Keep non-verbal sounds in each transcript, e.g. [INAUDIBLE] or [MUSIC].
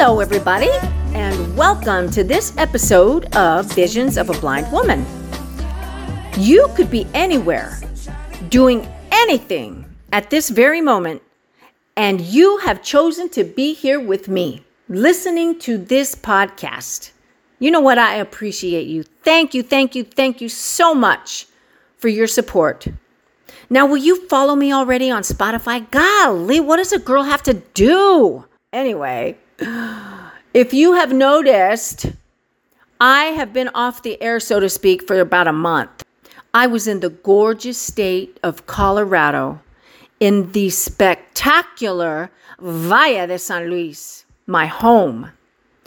Hello, everybody, and welcome to this episode of Visions of a Blind Woman. You could be anywhere, doing anything at this very moment, and you have chosen to be here with me, listening to this podcast. You know what? I appreciate you. Thank you, thank you, thank you so much for your support. Now, will you follow me already on Spotify? Golly, what does a girl have to do? Anyway, if you have noticed, I have been off the air, so to speak, for about a month. I was in the gorgeous state of Colorado in the spectacular Valle de San Luis, my home.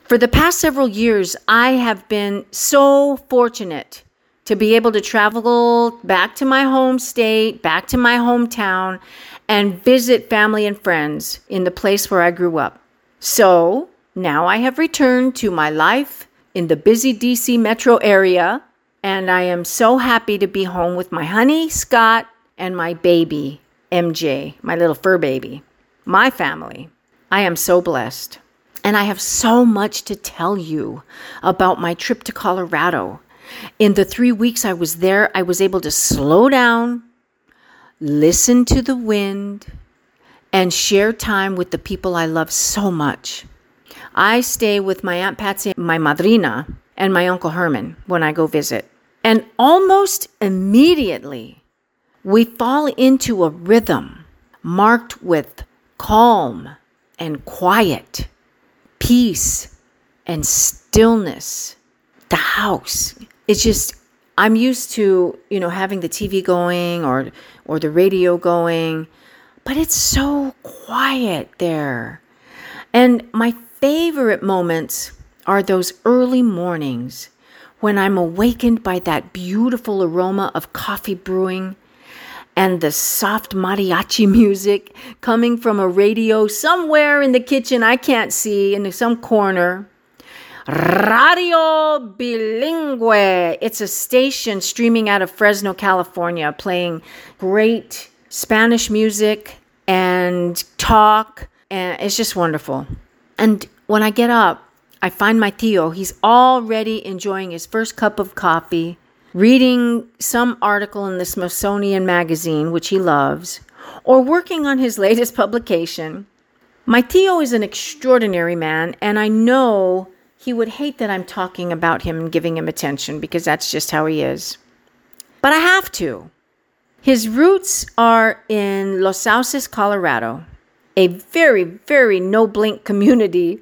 For the past several years, I have been so fortunate to be able to travel back to my home state, back to my hometown, and visit family and friends in the place where I grew up. So now I have returned to my life in the busy DC metro area, and I am so happy to be home with my honey, Scott, and my baby, MJ, my little fur baby, my family. I am so blessed. And I have so much to tell you about my trip to Colorado in the three weeks I was there, I was able to slow down, listen to the wind, and share time with the people I love so much. I stay with my Aunt Patsy, my madrina, and my Uncle Herman when I go visit. And almost immediately, we fall into a rhythm marked with calm and quiet, peace and stillness. The house it's just I'm used to, you know, having the TV going or or the radio going, but it's so quiet there. And my favorite moments are those early mornings when I'm awakened by that beautiful aroma of coffee brewing and the soft mariachi music coming from a radio somewhere in the kitchen I can't see in some corner. Radio Bilingüe. It's a station streaming out of Fresno, California, playing great Spanish music and talk. And it's just wonderful. And when I get up, I find my tío. He's already enjoying his first cup of coffee, reading some article in the Smithsonian magazine, which he loves, or working on his [LAUGHS] latest publication. My tío is an extraordinary man, and I know he would hate that I'm talking about him and giving him attention because that's just how he is. But I have to. His roots are in Los Sauces, Colorado, a very, very no blink community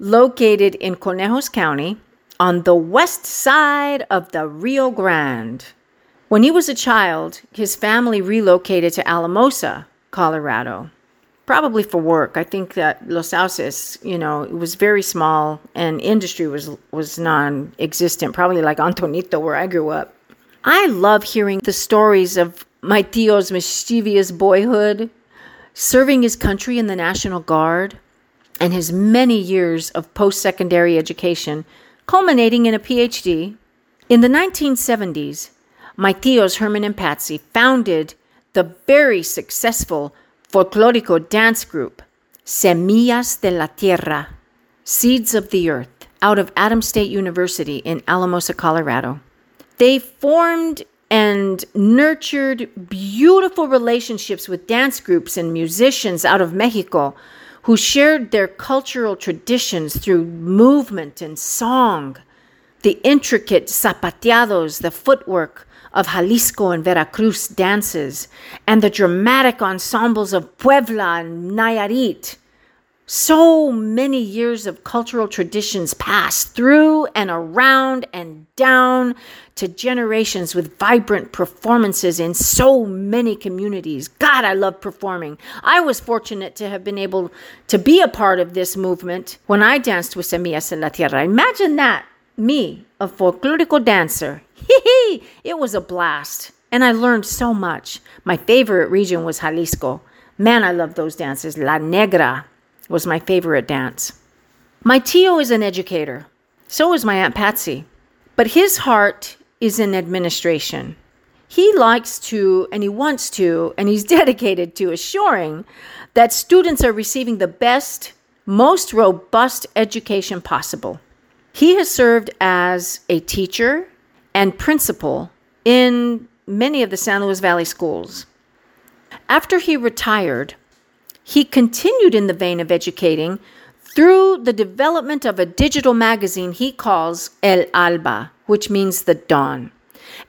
located in Conejos County on the west side of the Rio Grande. When he was a child, his family relocated to Alamosa, Colorado probably for work. I think that Los Sauces, you know, it was very small and industry was was non-existent, probably like Antonito where I grew up. I love hearing the stories of my tío's mischievous boyhood, serving his country in the National Guard, and his many years of post-secondary education, culminating in a PhD. In the 1970s, my tíos Herman and Patsy founded the very successful folklorico dance group, Semillas de la Tierra, Seeds of the Earth, out of Adams State University in Alamosa, Colorado. They formed and nurtured beautiful relationships with dance groups and musicians out of Mexico who shared their cultural traditions through movement and song. The intricate zapateados, the footwork of Jalisco and Veracruz dances, and the dramatic ensembles of Puebla and Nayarit. So many years of cultural traditions passed through and around and down to generations with vibrant performances in so many communities. God, I love performing. I was fortunate to have been able to be a part of this movement when I danced with Semillas en la Tierra. Imagine that, me, a folklorico dancer [LAUGHS] Hee hee! it was a blast. And I learned so much. My favorite region was Jalisco. Man, I love those dances. La Negra was my favorite dance. My tío is an educator. So is my Aunt Patsy. But his heart is in administration. He likes to, and he wants to, and he's [LAUGHS] dedicated to assuring that students are receiving the best most robust education possible. He has served as a teacher and principal in many of the San Luis Valley schools. After he retired, he continued in the vein of educating through the development of a digital magazine he calls El Alba, which means the dawn.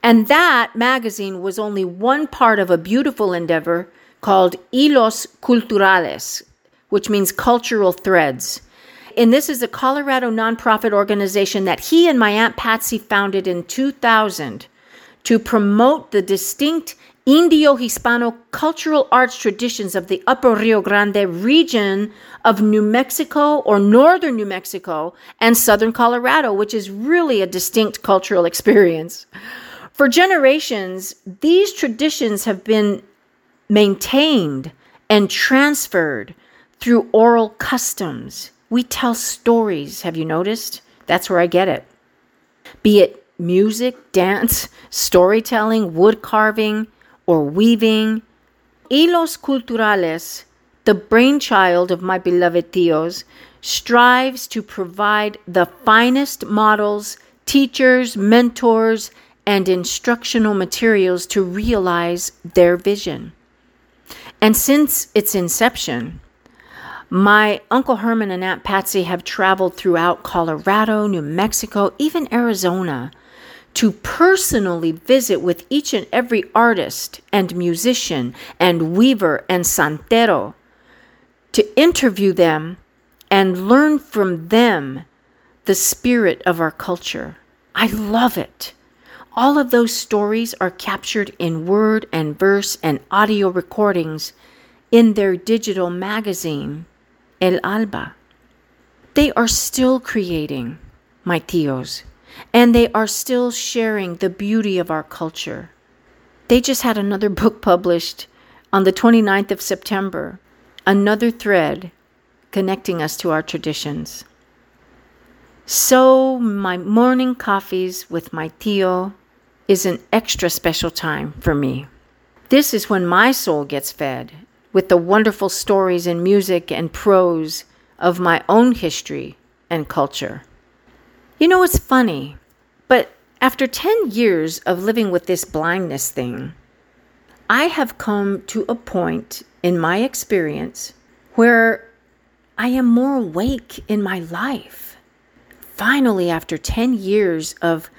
And that magazine was only one part of a beautiful endeavor called Hilos Culturales, which means cultural threads. And this is a Colorado nonprofit organization that he and my Aunt Patsy founded in 2000 to promote the distinct Indio Hispano cultural arts traditions of the Upper Rio Grande region of New Mexico or northern New Mexico and southern Colorado, which is really a distinct cultural experience. For generations, these traditions have been maintained and transferred through oral customs. We tell stories, have you noticed? That's where I get it. Be it music, dance, storytelling, wood carving, or weaving. Hilos Culturales, the brainchild of my beloved tios, strives to provide the finest models, teachers, mentors, and instructional materials to realize their vision. And since its inception, my Uncle Herman and Aunt Patsy have traveled throughout Colorado, New Mexico, even Arizona to personally visit with each and every artist and musician and weaver and santero, to interview them and learn from them the spirit of our culture. I love it. All of those stories are captured in word and verse and audio recordings in their digital magazine, El Alba. They are still creating, my tios and they are still sharing the beauty of our culture. They just had another [LAUGHS] book published on the 29th of September, another thread connecting us to our traditions. So, my morning coffees with my tio is an extra special time for me. This is when my soul gets fed with the wonderful stories and music and prose of my own history and culture. You know, it's funny, but after 10 years of living with this blindness thing, I have come to a point in my experience where I am more awake in my life. Finally, after 10 years of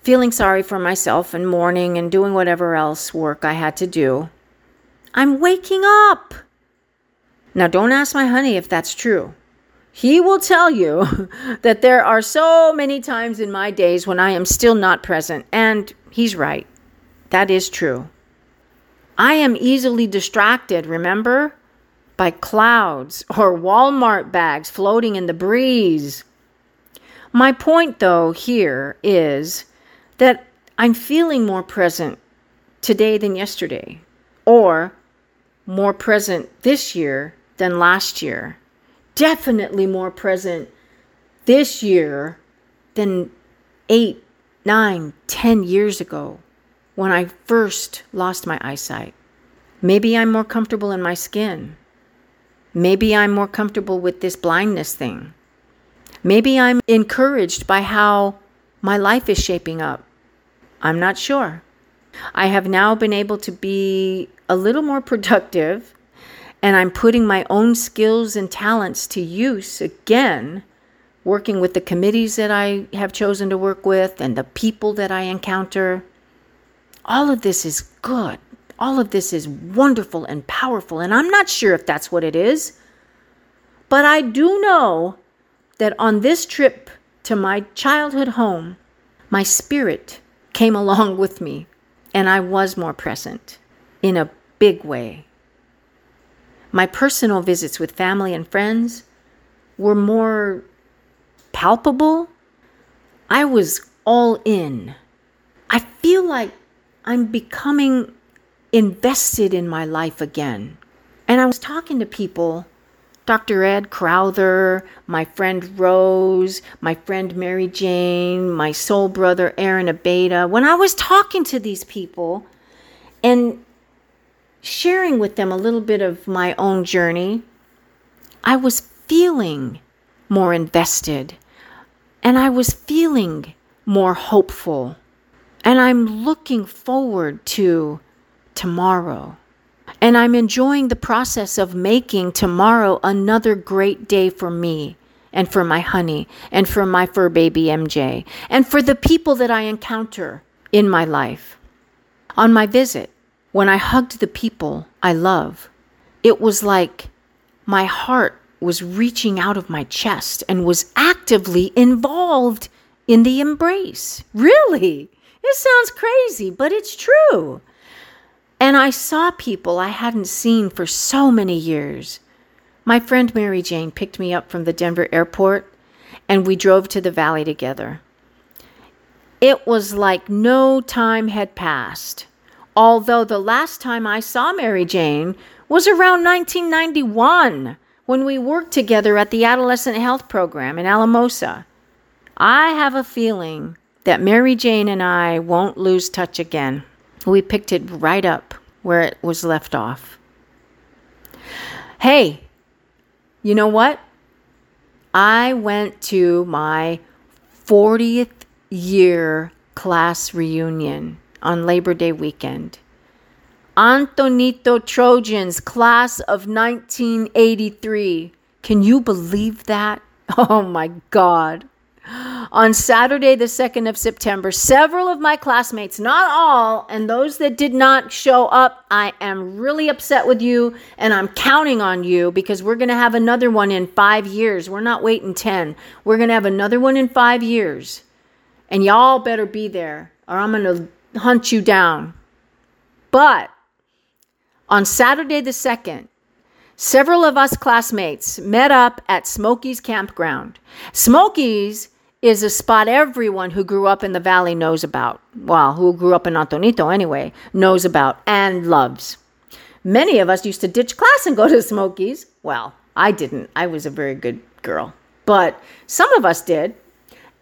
feeling sorry for myself and mourning and doing whatever else work I had to do, I'm waking up. Now, don't ask my honey if that's true he will tell you [LAUGHS] that there are so many times in my days when I am still not present. And he's right. That is true. I am easily distracted, remember? By clouds or Walmart bags floating in the breeze. My point, though, here is that I'm feeling more present today than yesterday, or more present this year than last year definitely more present this year than eight, nine, ten years ago when I first lost my eyesight. Maybe I'm more comfortable in my skin. Maybe I'm more comfortable with this blindness thing. Maybe I'm encouraged by how my life is shaping up. I'm not sure. I have now been able to be a little more [LAUGHS] productive and I'm putting my own skills and talents to use again, working with the committees that I have chosen to work with and the people that I encounter. All of this is good. All of this is wonderful and powerful. And I'm not sure if that's what it is. But I do know that on this trip to my childhood home, my spirit came [LAUGHS] along with me and I was more present in a big way. My personal visits with family and friends were more palpable. I was all in. I feel like I'm becoming invested in my life again. And I was talking to people Dr. Ed Crowther, my friend Rose, my friend Mary Jane, my soul brother Aaron Abeyta. When I was talking to these people and sharing with them a little bit of my own journey, I was feeling more invested and I was feeling more hopeful. And I'm looking forward to tomorrow. And I'm enjoying the process of making tomorrow another great day for me and for my honey and for my fur baby MJ and for the people that I encounter in my life. On my visit, when I hugged the people I love, it was like my heart was reaching out of my chest and was actively involved in the embrace. Really? It sounds crazy, but it's true. And I saw people I hadn't seen for so many years. My friend Mary Jane picked me up from the Denver airport and we drove to the valley together. It was like no time had passed, although the last time I saw Mary Jane was around 1991 when we worked together at the Adolescent Health Program in Alamosa. I have a feeling that Mary Jane and I won't lose touch again. We picked it right up where it was left off. Hey, you know what? I went to my 40th year class reunion on Labor Day weekend. Antonito Trojans, class of 1983. Can you believe that? [LAUGHS] Oh my God. On Saturday, the 2nd of September, several of my classmates, not all, and those that did not show up, I am really upset with you and I'm counting on you because we're going to have another one in five years. We're not waiting 10. We're going to have another one in five years. And y'all better be there or I'm going to hunt you down. But on Saturday the 2nd, several of us classmates met up at Smokies Campground. Smokies is a spot everyone who grew up in the valley knows about. Well, who grew up in Antonito anyway, knows about and loves. Many of us used to ditch class and go to Smokies. Well, I didn't. I was a very good girl. But some of us did.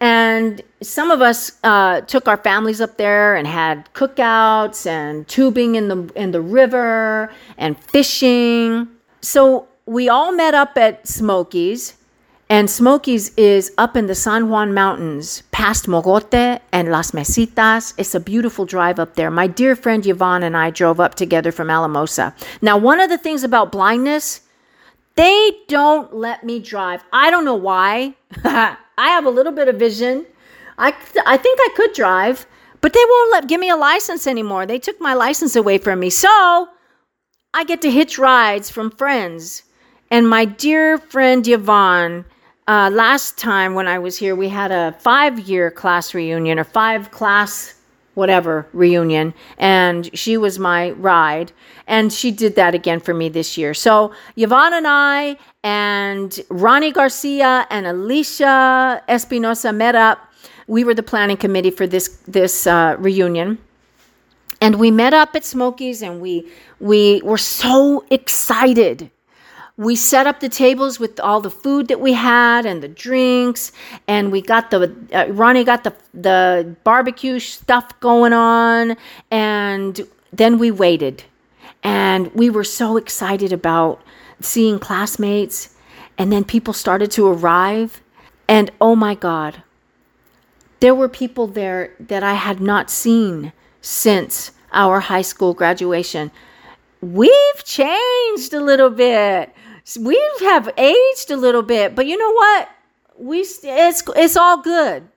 And some of us uh, took our families up there and had cookouts and tubing in the in the river and fishing. So we all met up at Smokies, and Smokies is up in the San Juan Mountains, past Mogote and Las Mesitas. It's a beautiful drive up there. My dear friend Yvonne and I drove up together from Alamosa. Now, one of the things about blindness, they don't let me drive. I don't know why. [LAUGHS] I have a little bit of vision. I, I think I could drive, but they won't let give me a license anymore. They took my license away from me. So I get to hitch rides from friends. And my dear friend Yvonne, uh, last time when I was here, we had a five year class reunion or five class whatever reunion. And she was my ride. And she did that again for me this year. So yvonne and i and ronnie garcia and alicia espinosa met up. We were the planning committee for this this uh, reunion. And we met up at smokies and we we were so excited we set up the tables with all the food that we had and the drinks and we got the uh, ronnie got the the barbecue stuff going on and then we waited. And we were so excited about seeing classmates and then people started to arrive and oh my god there were people there that i had not seen since our high school graduation. We've changed a little bit we have aged a little bit, but you know what? We it's it's all good.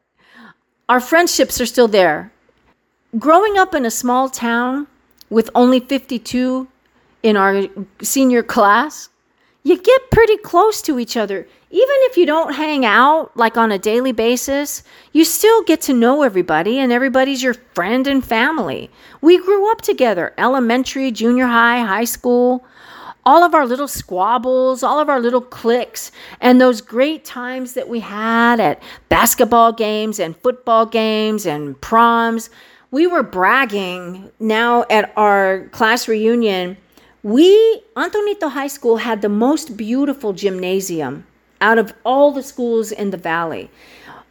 Our friendships are still there. Growing up in a small town with only 52 in our senior class, you get pretty close to each other. Even if you don't hang out like on a daily basis, you still get to know everybody and everybody's your friend and family. We grew up together, elementary, junior high, high school all of our little squabbles, all of our little cliques, and those great times that we had at basketball games and football games and proms. We were bragging now at our class reunion. We, Antonito High School, had the most beautiful gymnasium out of all the schools in the valley.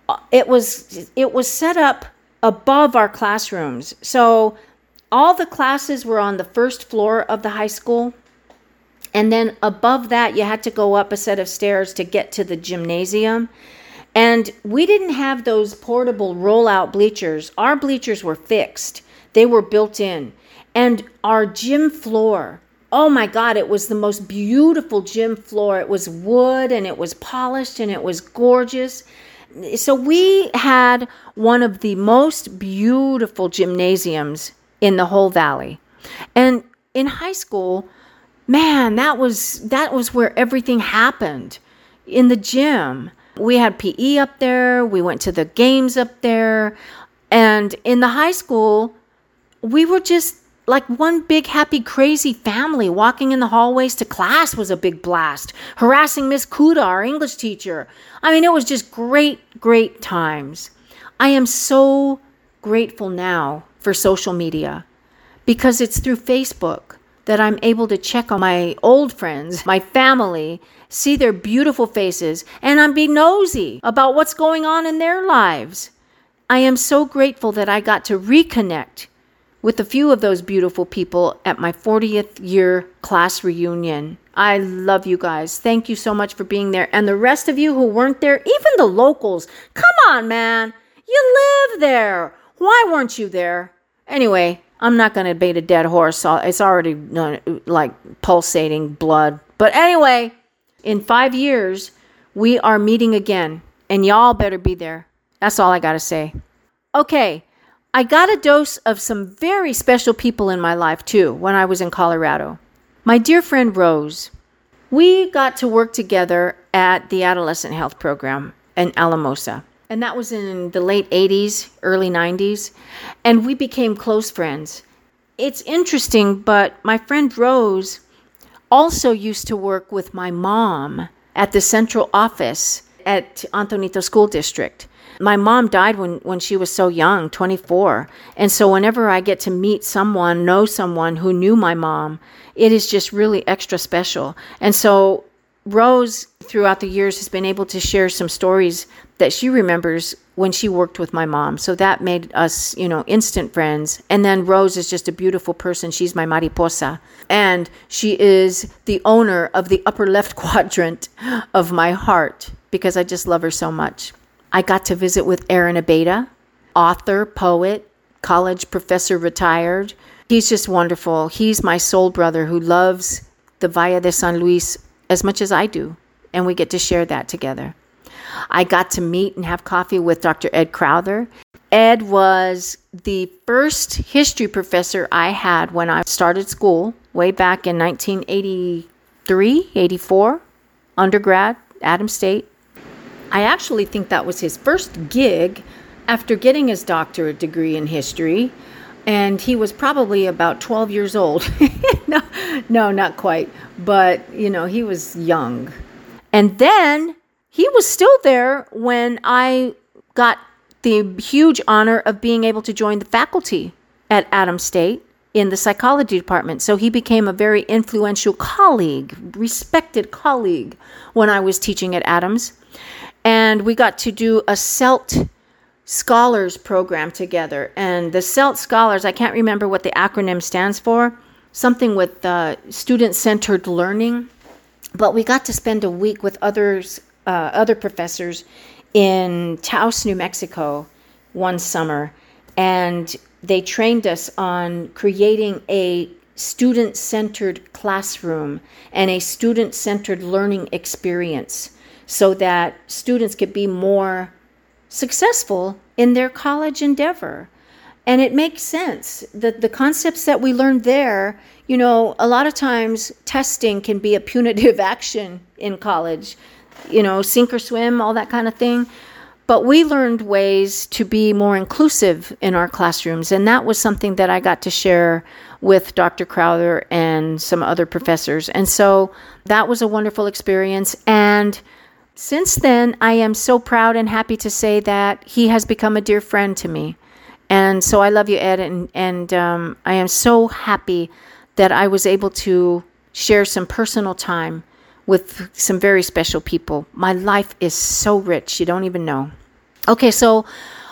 Uh, it was it was set up above our classrooms. So all the classes were on the first floor of the high school And then above that, you had to go up a set of stairs to get to the gymnasium. And we didn't have those portable rollout bleachers. Our bleachers were fixed, they were built in. And our gym floor, oh my God, it was the most beautiful gym floor. It was wood and it was polished and it was gorgeous. So we had one of the most beautiful gymnasiums in the whole valley. And in high school, man, that was that was where everything happened. In the gym. We had PE up there, we went to the games up there, and in the high school, we were just like one big happy crazy family. Walking in the hallways to class was a big blast. Harassing miss kuda our english teacher. I mean it was just great great times. I am so grateful now for social media because it's through facebook that i'm able to check on my old friends my family see their beautiful faces and i'm be nosy about what's going on in their lives i am so grateful that i got to reconnect with a few of those beautiful people at my 40th year class reunion. I love you guys. Thank you so much for being there. And the rest of you who weren't there, even the locals, come on, man. You live there. Why weren't you there? Anyway, I'm not going to bait a dead horse. It's already uh, like pulsating blood. But anyway, in five years, we are meeting again, and y'all better be there. That's all I got to say. Okay. I got a dose of some very special people in my life too when I was in Colorado. My dear friend Rose, we got to work together at the Adolescent Health Program in Alamosa. And that was in the late 80s, early 90s. And we became close friends. It's interesting, but my friend Rose also used to work with my mom at the central office at Antonito School District. My mom died when, when she was so young, 24. And so whenever I get to meet someone, know someone who knew my mom, it is just really extra special. And so Rose, throughout the years, has been able to share some stories that she remembers when she worked with my mom. So that made us, you know, instant friends. And then Rose is just a beautiful person. She's my mariposa. And she is the owner of the upper left [LAUGHS] quadrant of my heart because I just love her so much. I got to visit with Aaron Abeyta, author, poet, college professor retired. He's just wonderful. He's my soul brother who loves the Valle de San Luis as much as I do, and we get to share that together. I got to meet and have coffee with Dr. Ed Crowther. Ed was the first history professor I had when I started school way back in 1983, 84, undergrad, Adams State. I actually think that was his first gig after getting his doctorate degree in history. And he was probably about 12 years old. [LAUGHS] no, no, not quite. But, you know, he was young. And then he was still there when I got the huge honor of being able to join the faculty at Adams State in the psychology department. So he became a very influential colleague, respected colleague when I was teaching at Adams and we got to do a CELT scholars program together. And the CELT scholars, I can't remember what the acronym stands for, something with uh, student centered learning. But we got to spend a week with others, uh, other professors in Taos, New Mexico, one summer, and they trained us on creating a student centered classroom and a student centered learning experience so that students could be more successful in their college endeavor. And it makes sense that the concepts that we learned there, you know, a lot of times testing can be a punitive [LAUGHS] action in college, you know, sink or swim, all that kind of thing. But we learned ways to be more inclusive in our classrooms. And that was something that I got to share with Dr. Crowther and some other professors. And so that was a wonderful experience. And since then, I am so proud and happy to say that he has become a dear friend to me. And so I love you, Ed, and, and um, I am so happy that I was able to share some personal time with some very special people. My life is so rich, you don't even know. Okay, so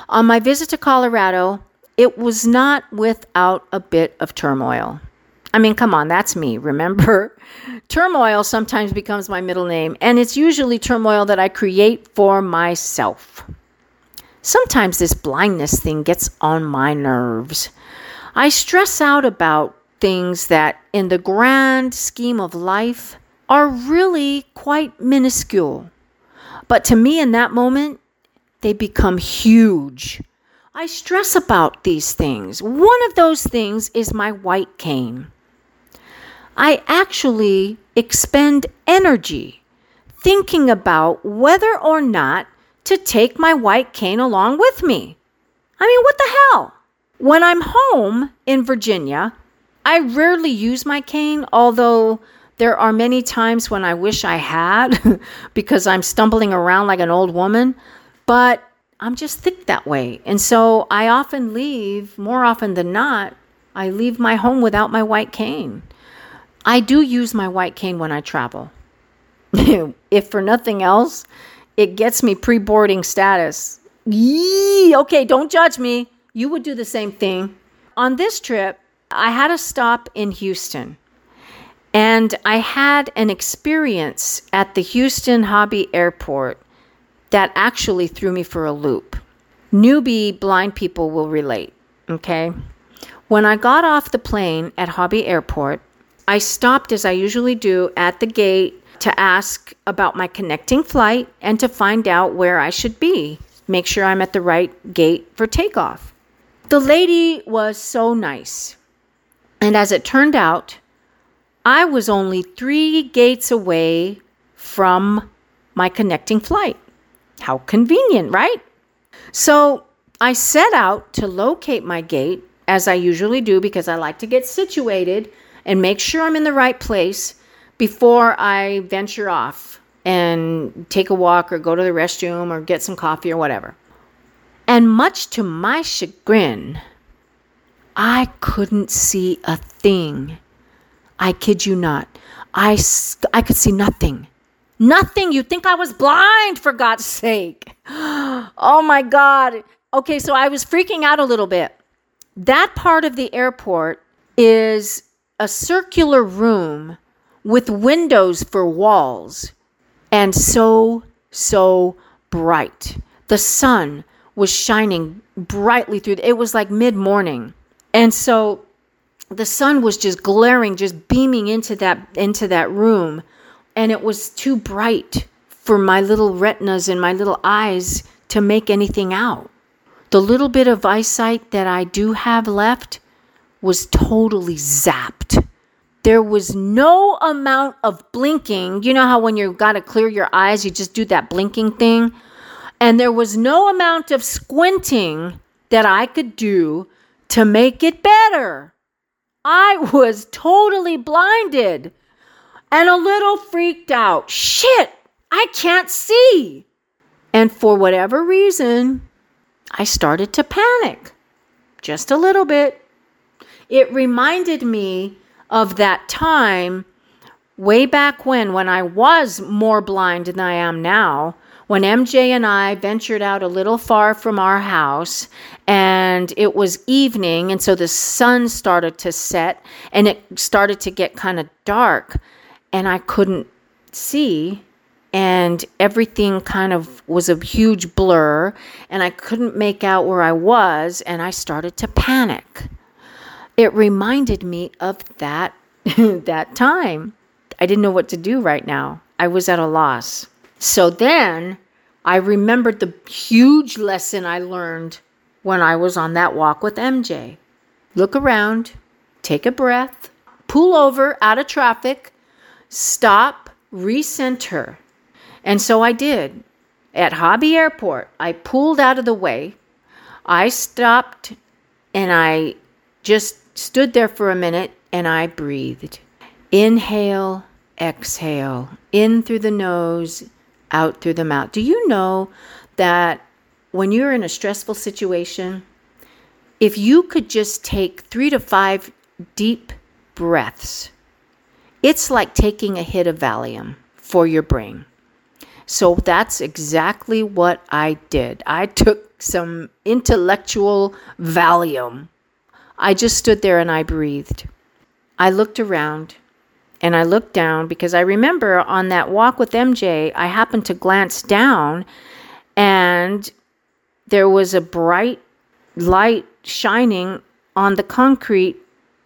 on my visit to Colorado, it was not without a bit of turmoil. I mean, come on, that's me, remember? [LAUGHS] turmoil sometimes becomes my middle name, and it's usually turmoil that I create for myself. Sometimes this blindness thing gets on my nerves. I stress out about things that, in the grand scheme of life, are really quite minuscule. But to me, in that moment, they become huge. I stress about these things. One of those things is my white cane. I actually expend energy thinking about whether or not to take my white cane along with me. I mean, what the hell? When I'm home in Virginia, I rarely use my cane, although there are many times when I wish I had [LAUGHS] because I'm stumbling around like an old woman, but I'm just thick that way. And so I often leave, more often than not, I leave my home without my white cane. I do use my white cane when I travel. [LAUGHS] if for nothing else, it gets me pre boarding status. Yee, okay, don't judge me. You would do the same thing. On this trip, I had a stop in Houston. And I had an experience at the Houston Hobby Airport that actually threw me for a loop. Newbie blind people will relate, okay? When I got off the plane at Hobby Airport, I stopped as I usually do at the gate to ask about my connecting flight and to find out where I should be. Make sure I'm at the right gate for takeoff. The lady was so nice. And as it turned out, I was only three gates away from my connecting flight. How convenient, right? So I set out to locate my gate, as I usually do because I like to get situated and make sure I'm in the right place before I venture off and take a walk or go to the restroom or get some coffee or whatever. And much to my chagrin, I couldn't see a thing. I kid you not. I, I could see nothing. Nothing. You think I was blind, for God's sake. [GASPS] Oh my God. Okay, so I was freaking out a little bit. That part of the airport is a circular room with windows for walls and so, so bright. The sun was shining brightly through. It was like mid morning. And so the sun was just glaring, just beaming into that into that room, and it was too bright for my little retinas and my little eyes to make anything out. The little bit of eyesight that I do have left was totally zapped. There was no amount of blinking. You know how when you've got to clear your eyes, you just do that blinking thing? And there was no amount of squinting that I could do to make it better. I was totally blinded and a little freaked out. Shit, I can't see. And for whatever reason, I started to panic just a little bit. It reminded me of that time way back when, when I was more blind than I am now, when MJ and I ventured out a little far from our house and it was evening, and so the sun started to set and it started to get kind of dark, and I couldn't see. And everything kind of was a huge blur, and I couldn't make out where I was, and I started to panic it reminded me of that [LAUGHS] that time. I didn't know what to do right now. I was at a loss. So then I remembered the huge lesson I learned when I was on that walk with MJ. Look around, take a breath, pull over out of traffic, stop, recenter. And so I did. At Hobby Airport, I pulled out of the way. I stopped and I just stood there for a minute and I breathed. Inhale, exhale, in through the nose, out through the mouth. Do you know that when you're in a stressful situation, if you could just take three to five deep breaths, it's like taking a hit of Valium for your brain. So that's exactly what I did. I took some intellectual Valium I just stood there and I breathed. I looked around and I looked down because I remember on that walk with MJ, I happened to glance down and there was a bright light shining on the concrete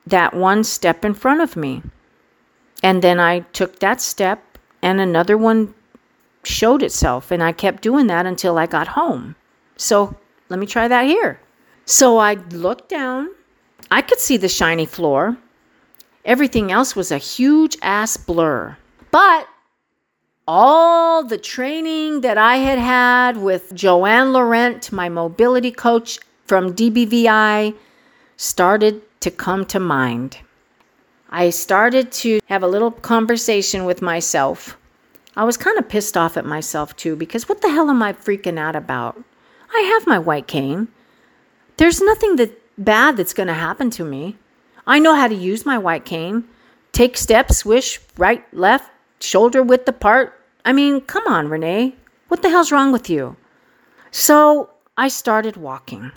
that one step in front of me. And then I took that step and another one showed itself. And I kept doing that until I got home. So let me try that here. So I looked down. I could see the shiny floor. Everything else was a huge ass blur. But all the training that I had had with Joanne Laurent, my mobility coach from DBVI, started to come to mind. I started to have a little conversation with myself. I was kind of pissed off at myself too because what the hell am I freaking out about? I have my white cane. There's nothing that bad that's going to happen to me. I know how to use my white cane. Take steps, swish, right, left, shoulder width apart. I mean, come on, Renee. What the hell's wrong with you? So I started walking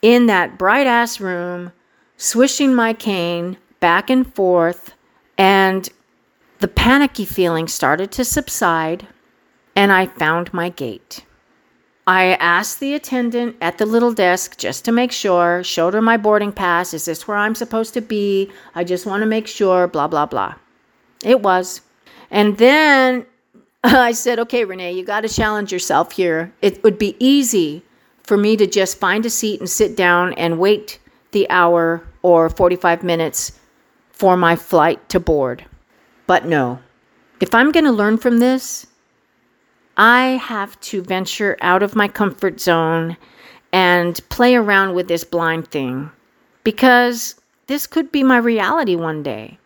in that bright ass room, swishing my cane back and forth, and the panicky feeling started to subside, and I found my gate. I asked the attendant at the little desk just to make sure, showed her my boarding pass. Is this where I'm supposed to be? I just want to make sure, blah, blah, blah. It was. And then [LAUGHS] I said, okay, Renee, you got to challenge yourself here. It would be easy for me to just find a seat and sit down and wait the hour or 45 minutes for my flight to board. But no, if I'm going to learn from this, I have to venture out of my comfort zone and play around with this blind thing because this could be my reality one day.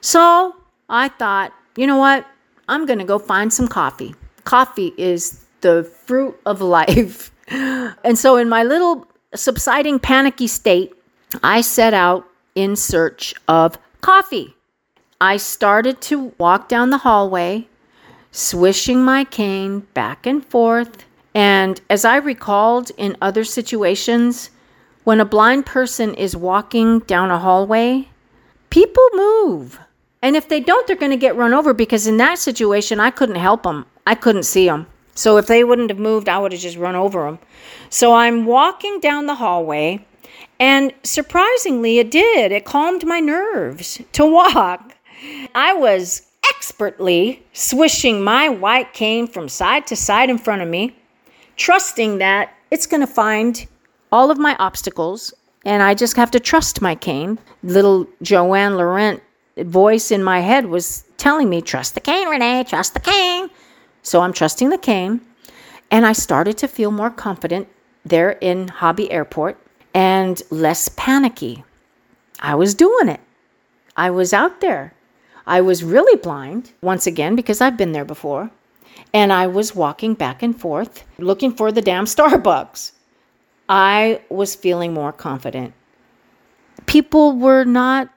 So I thought, you know what? I'm going to go find some coffee. Coffee is the fruit of [LAUGHS] life. and so, in my little subsiding panicky state, I set out in search of coffee. I started to walk down the hallway swishing my cane back and forth. And as I recalled in other situations, when a blind person is walking down a hallway, people move. And if they don't, they're going to get run over because in that situation, I couldn't help them. I couldn't see them. So if they wouldn't have moved, I would have just run over them. So I'm walking down the hallway, and surprisingly, it did. It calmed my nerves to walk. I was expertly swishing my white cane from side to side in front of me, trusting that it's going to find all of my obstacles and I just have to trust my cane. Little Joanne Laurent voice in my head was telling me, Trust the cane, Renee, trust the cane. So I'm trusting the cane. And I started to feel more confident there in Hobby Airport and less panicky. I was doing it. I was out there. I was really blind, once again, because I've been there before. And I was walking back and forth looking for the damn [LAUGHS] Starbucks. I was feeling more confident. People were not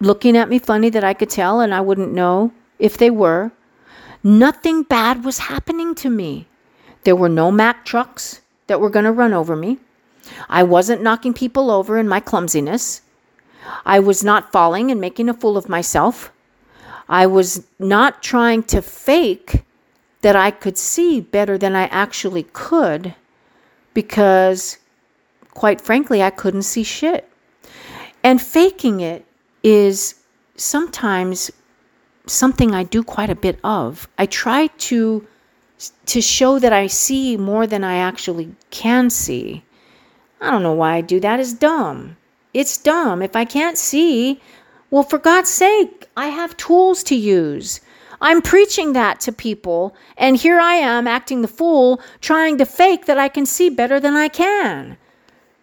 looking at me funny that I could tell, and I wouldn't know if they were. Nothing bad was happening to me. There were no Mack trucks that were going to run over me. I wasn't knocking people over in my clumsiness. I was not falling and making a fool of myself. I was not trying to fake that I could see better than I actually could because, quite frankly, I couldn't see shit. And faking it is sometimes something I do quite a bit of. I try to to show that I see more than I actually can see. I don't know why I do that. It's dumb. It's dumb. If I can't see, well, for God's sake, I have tools to use. I'm preaching that to people, and here I am acting the fool, trying to fake that I can see better than I can.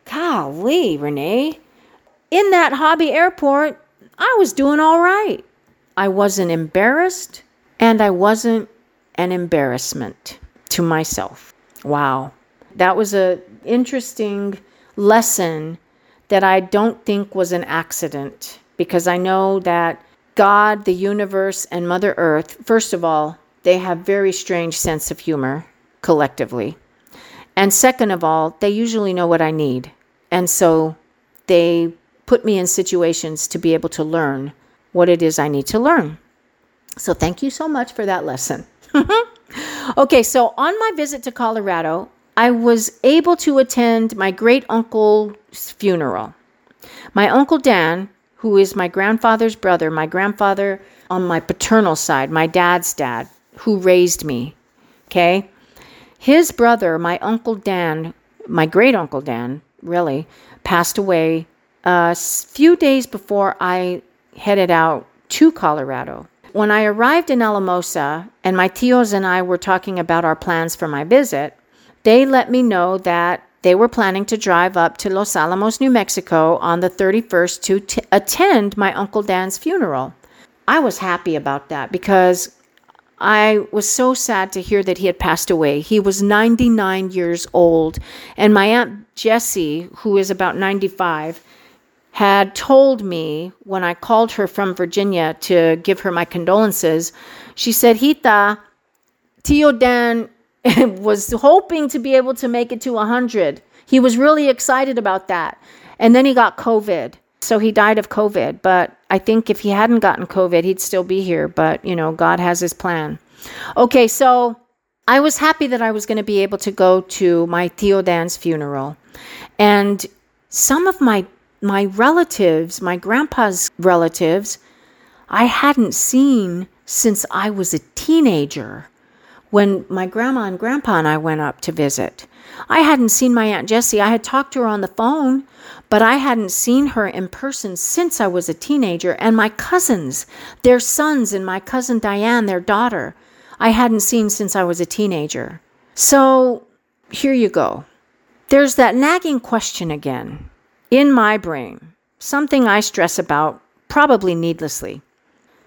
Golly, Renee. In that hobby airport, I was doing all right. I wasn't embarrassed, and I wasn't an embarrassment to myself. Wow. That was an interesting lesson that I don't think was an accident because I know that God, the universe, and Mother Earth, first of all, they have very strange sense of humor collectively. And second of all, they usually know what I need. And so they put me in situations to be able to learn what it is I need to learn. So thank you so much for that lesson. [LAUGHS] okay, so on my visit to Colorado, I was able to attend my great uncle's funeral. My uncle Dan, who is my grandfather's brother, my grandfather on my paternal side, my dad's dad, who raised me, okay? His brother, my uncle Dan, my great uncle Dan, really, passed away uh, a few days before I headed out to Colorado. When I arrived in Alamosa and my tios and I were talking about our plans for my visit, they let me know that they were planning to drive up to Los Alamos, New Mexico on the 31st to t- attend my Uncle Dan's funeral. I was happy about that because I was so sad to hear that he had passed away. He was 99 years old, and my Aunt Jessie, who is about 95, had told me when I called her from Virginia to give her my condolences, she said, Hita, Tio Dan [LAUGHS] was hoping to be able to make it to 100. He was really excited about that. And then he got COVID. So he died of COVID. But I think if he hadn't gotten COVID, he'd still be here. But, you know, God has his plan. Okay, so I was happy that I was going to be able to go to my Tio Dan's funeral. And some of my my relatives, my grandpa's relatives, I hadn't seen since I was a teenager when my grandma and grandpa and I went up to visit. I hadn't seen my Aunt Jessie. I had talked to her on the phone, but I hadn't seen her in person since I was a teenager. And my cousins, their sons, and my cousin Diane, their daughter, I hadn't seen since I was a teenager. So here you go. There's that nagging question again in my brain, something I stress about, probably needlessly.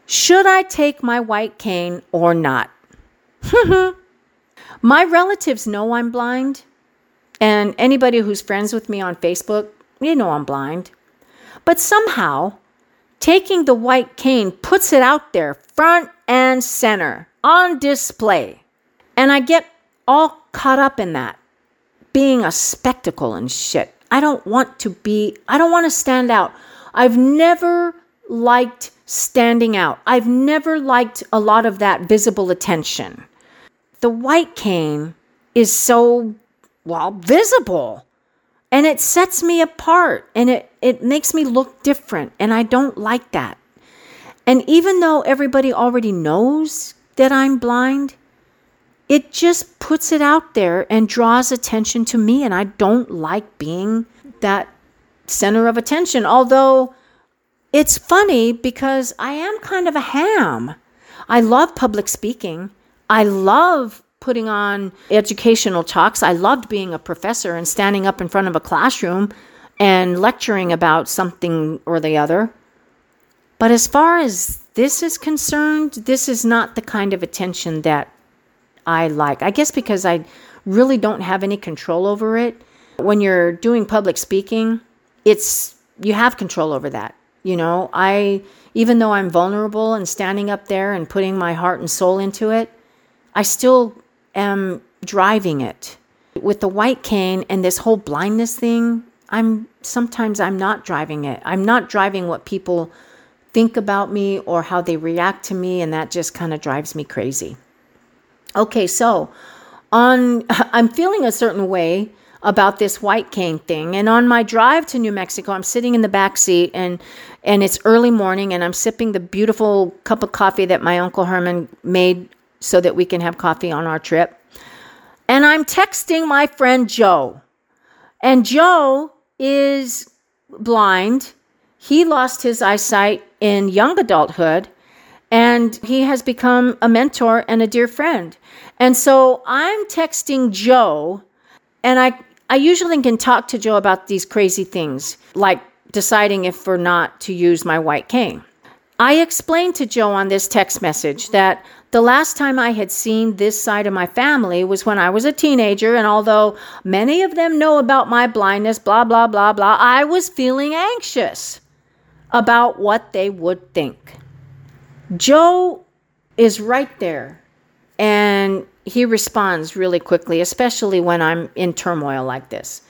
Should I take my white cane or not? [LAUGHS] My relatives know I'm blind, and anybody who's friends with me on Facebook, you know I'm blind. But somehow, taking the white cane puts it out there front and center on display. And I get all caught up in that, being a spectacle and shit. I don't want to be, I don't want to stand out. I've never liked standing out. I've never liked a lot of that visible attention the white cane is so, well, visible. And it sets me apart and it, it makes me look different. And I don't like that. And even though everybody already knows that I'm blind, it just puts it out there and draws attention to me. And I don't like being that center of attention. Although it's funny because I am kind of a ham. I love public speaking. I love putting on educational talks. I loved being a professor and standing up in front of a classroom and lecturing about something or the other. But as far as this is concerned, this is not the kind of attention that I like. I guess because I really don't have any control over it. When you're doing public speaking, it's you have control over that. You know, I even though I'm vulnerable and standing up there and putting my heart and soul into it, I still am driving it. With the white cane and this whole blindness thing, I'm sometimes I'm not driving it. I'm not driving what people think about me or how they react to me and that just kind of drives me crazy. Okay, so on [LAUGHS] I'm feeling a certain way about this white cane thing and on my drive to New Mexico I'm sitting in the back seat and and it's early morning and I'm sipping the beautiful cup of coffee that my uncle Herman made so that we can have coffee on our trip. And I'm texting my friend Joe. And Joe is blind. He lost his eyesight in young adulthood and he has become a mentor and a dear friend. And so I'm texting Joe and I I usually can talk to Joe about these crazy things like deciding if or not to use my white cane. I explained to Joe on this text message that the last time I had seen this side of my family was when I was a teenager, and although many of them know about my blindness, blah, blah, blah, blah, I was feeling anxious about what they would think. Joe is right there, and he responds really quickly, especially when I'm in turmoil like this.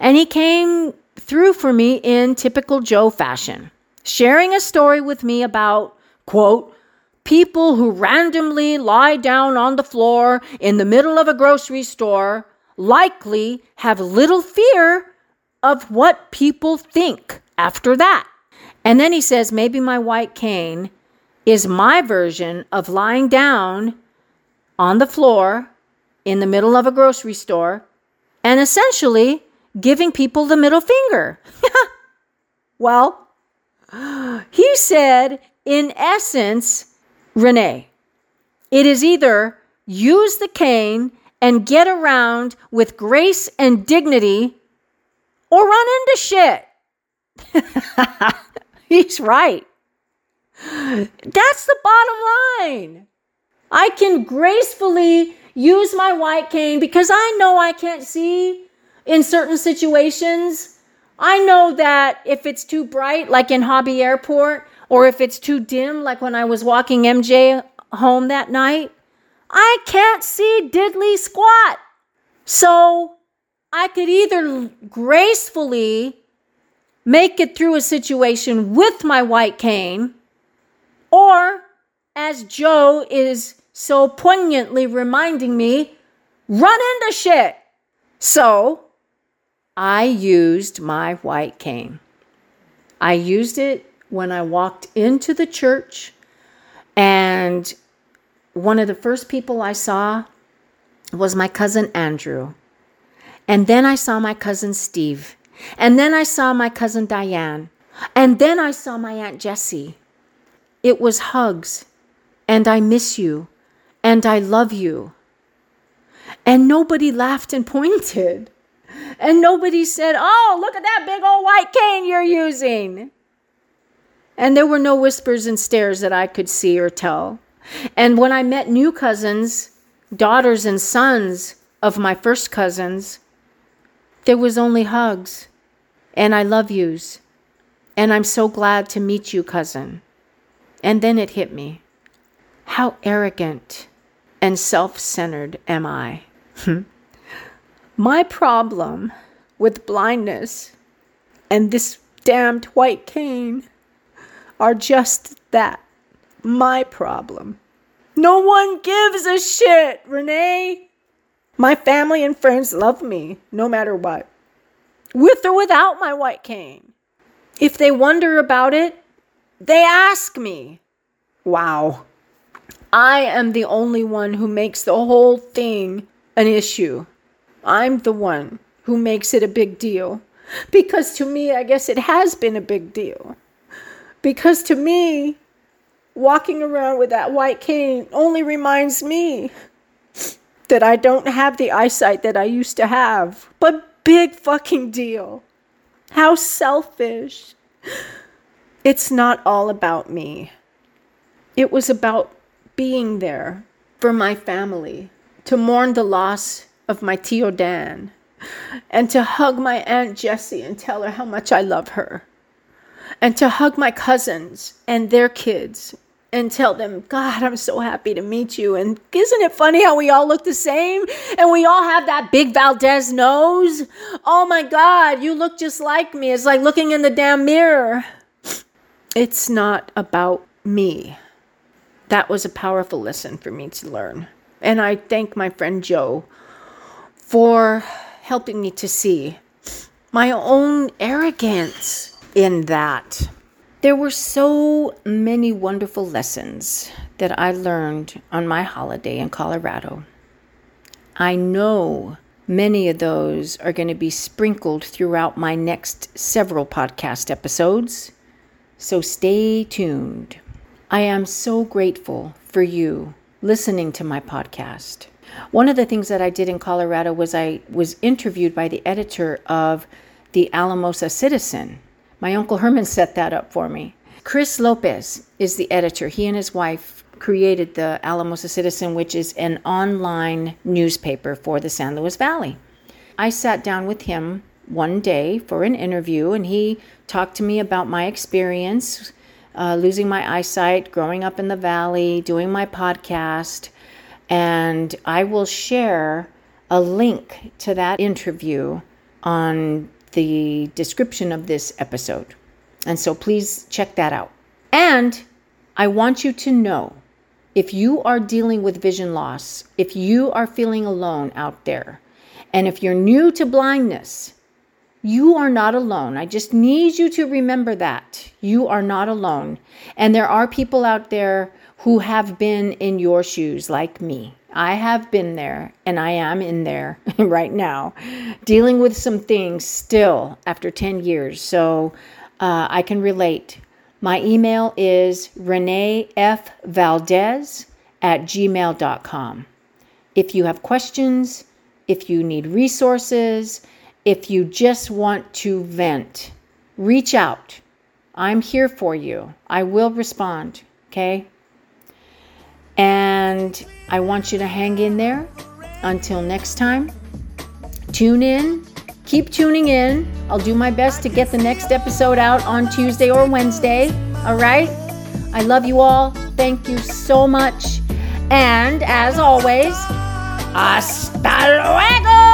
And he came through for me in typical Joe fashion. sharing a story with me about, quote, people who randomly lie down on the floor in the middle of a grocery store likely have little fear of what people think after that. And then he says, maybe my white cane is my version of lying down on the floor in the middle of a grocery store and essentially giving people the middle finger. [LAUGHS] well, [GASPS] he said, in essence, Renee, it is either use the cane and get around with grace and dignity or run into shit. [LAUGHS] He's right. That's the bottom line. I can gracefully use my white cane because I know I can't see in certain situations. I know that if it's too bright, like in Hobby Airport, or if it's too dim, like when I was walking MJ home that night, I can't see diddly squat. So I could either gracefully make it through a situation with my white cane, or as Joe is so poignantly reminding me, run into shit. So I used my white cane. I used it when I walked into the church, and one of the first people I saw was my cousin Andrew. And then I saw my cousin Steve. And then I saw my cousin Diane. And then I saw my Aunt Jessie. It was hugs, and I miss you, and I love you. And nobody laughed and [LAUGHS] pointed. And nobody said, Oh, look at that big old white cane you're using. And there were no whispers and stares that I could see or tell. And when I met new cousins, daughters and sons of my first cousins, there was only hugs and I love yous. And I'm so glad to meet you, cousin. And then it hit me. How arrogant and self centered am I? My problem with blindness and this damned white cane are just that my problem. No one gives a shit, Renee. My family and friends love me no matter what, with or without my white cane. If they wonder about it, they ask me. Wow. I am the only one who makes the whole thing an issue. I'm the one who makes it a big deal. Because to me, I guess it has been a big deal. Because to me, walking around with that white cane only reminds me that I don't have the eyesight that I used to have. But big fucking deal. How selfish. It's not all about me. It was about being there for my family, to mourn the loss of my Tio Dan, and to hug my Aunt Jessie and tell her how much I love her, and to hug my cousins and their kids and tell them, God, I'm so happy to meet you. And isn't it funny how we all look the same and we all have that big Valdez nose? Oh my God, you look just like me. It's like looking in the damn mirror. It's not about me. That was a powerful lesson for me to learn. And I thank my friend Joe for helping me to see my own arrogance in that. There were so many wonderful lessons that I learned on my holiday in Colorado. I know many of those are going to be sprinkled throughout my next several podcast episodes, so stay tuned. I am so grateful for you listening to my podcast. One of the things that I did in Colorado was I was interviewed by the editor of the Alamosa Citizen. My Uncle Herman set that up for me. Chris Lopez is the editor. He and his wife created the Alamosa Citizen, which is an online newspaper for the San Luis Valley. I sat down with him one day for an interview, and he talked to me about my experience uh, losing my eyesight, growing up in the valley, doing my podcast, and I will share a link to that interview on the description of this episode. And so please check that out. And I want you to know if you are dealing with vision loss, if you are feeling alone out there, and if you're new to blindness, you are not alone. I just need you to remember that. You are not alone. And there are people out there who have been in your shoes, like me. I have been there and I am in there [LAUGHS] right now, dealing with some things still after 10 years. So uh, I can relate. My email is Renee F. Valdez at gmail.com. If you have questions, if you need resources, if you just want to vent, reach out. I'm here for you. I will respond, okay? And I want you to hang in there until next time. Tune in. Keep tuning in. I'll do my best to get the next episode out on Tuesday or Wednesday. All right? I love you all. Thank you so much. And as always, hasta luego!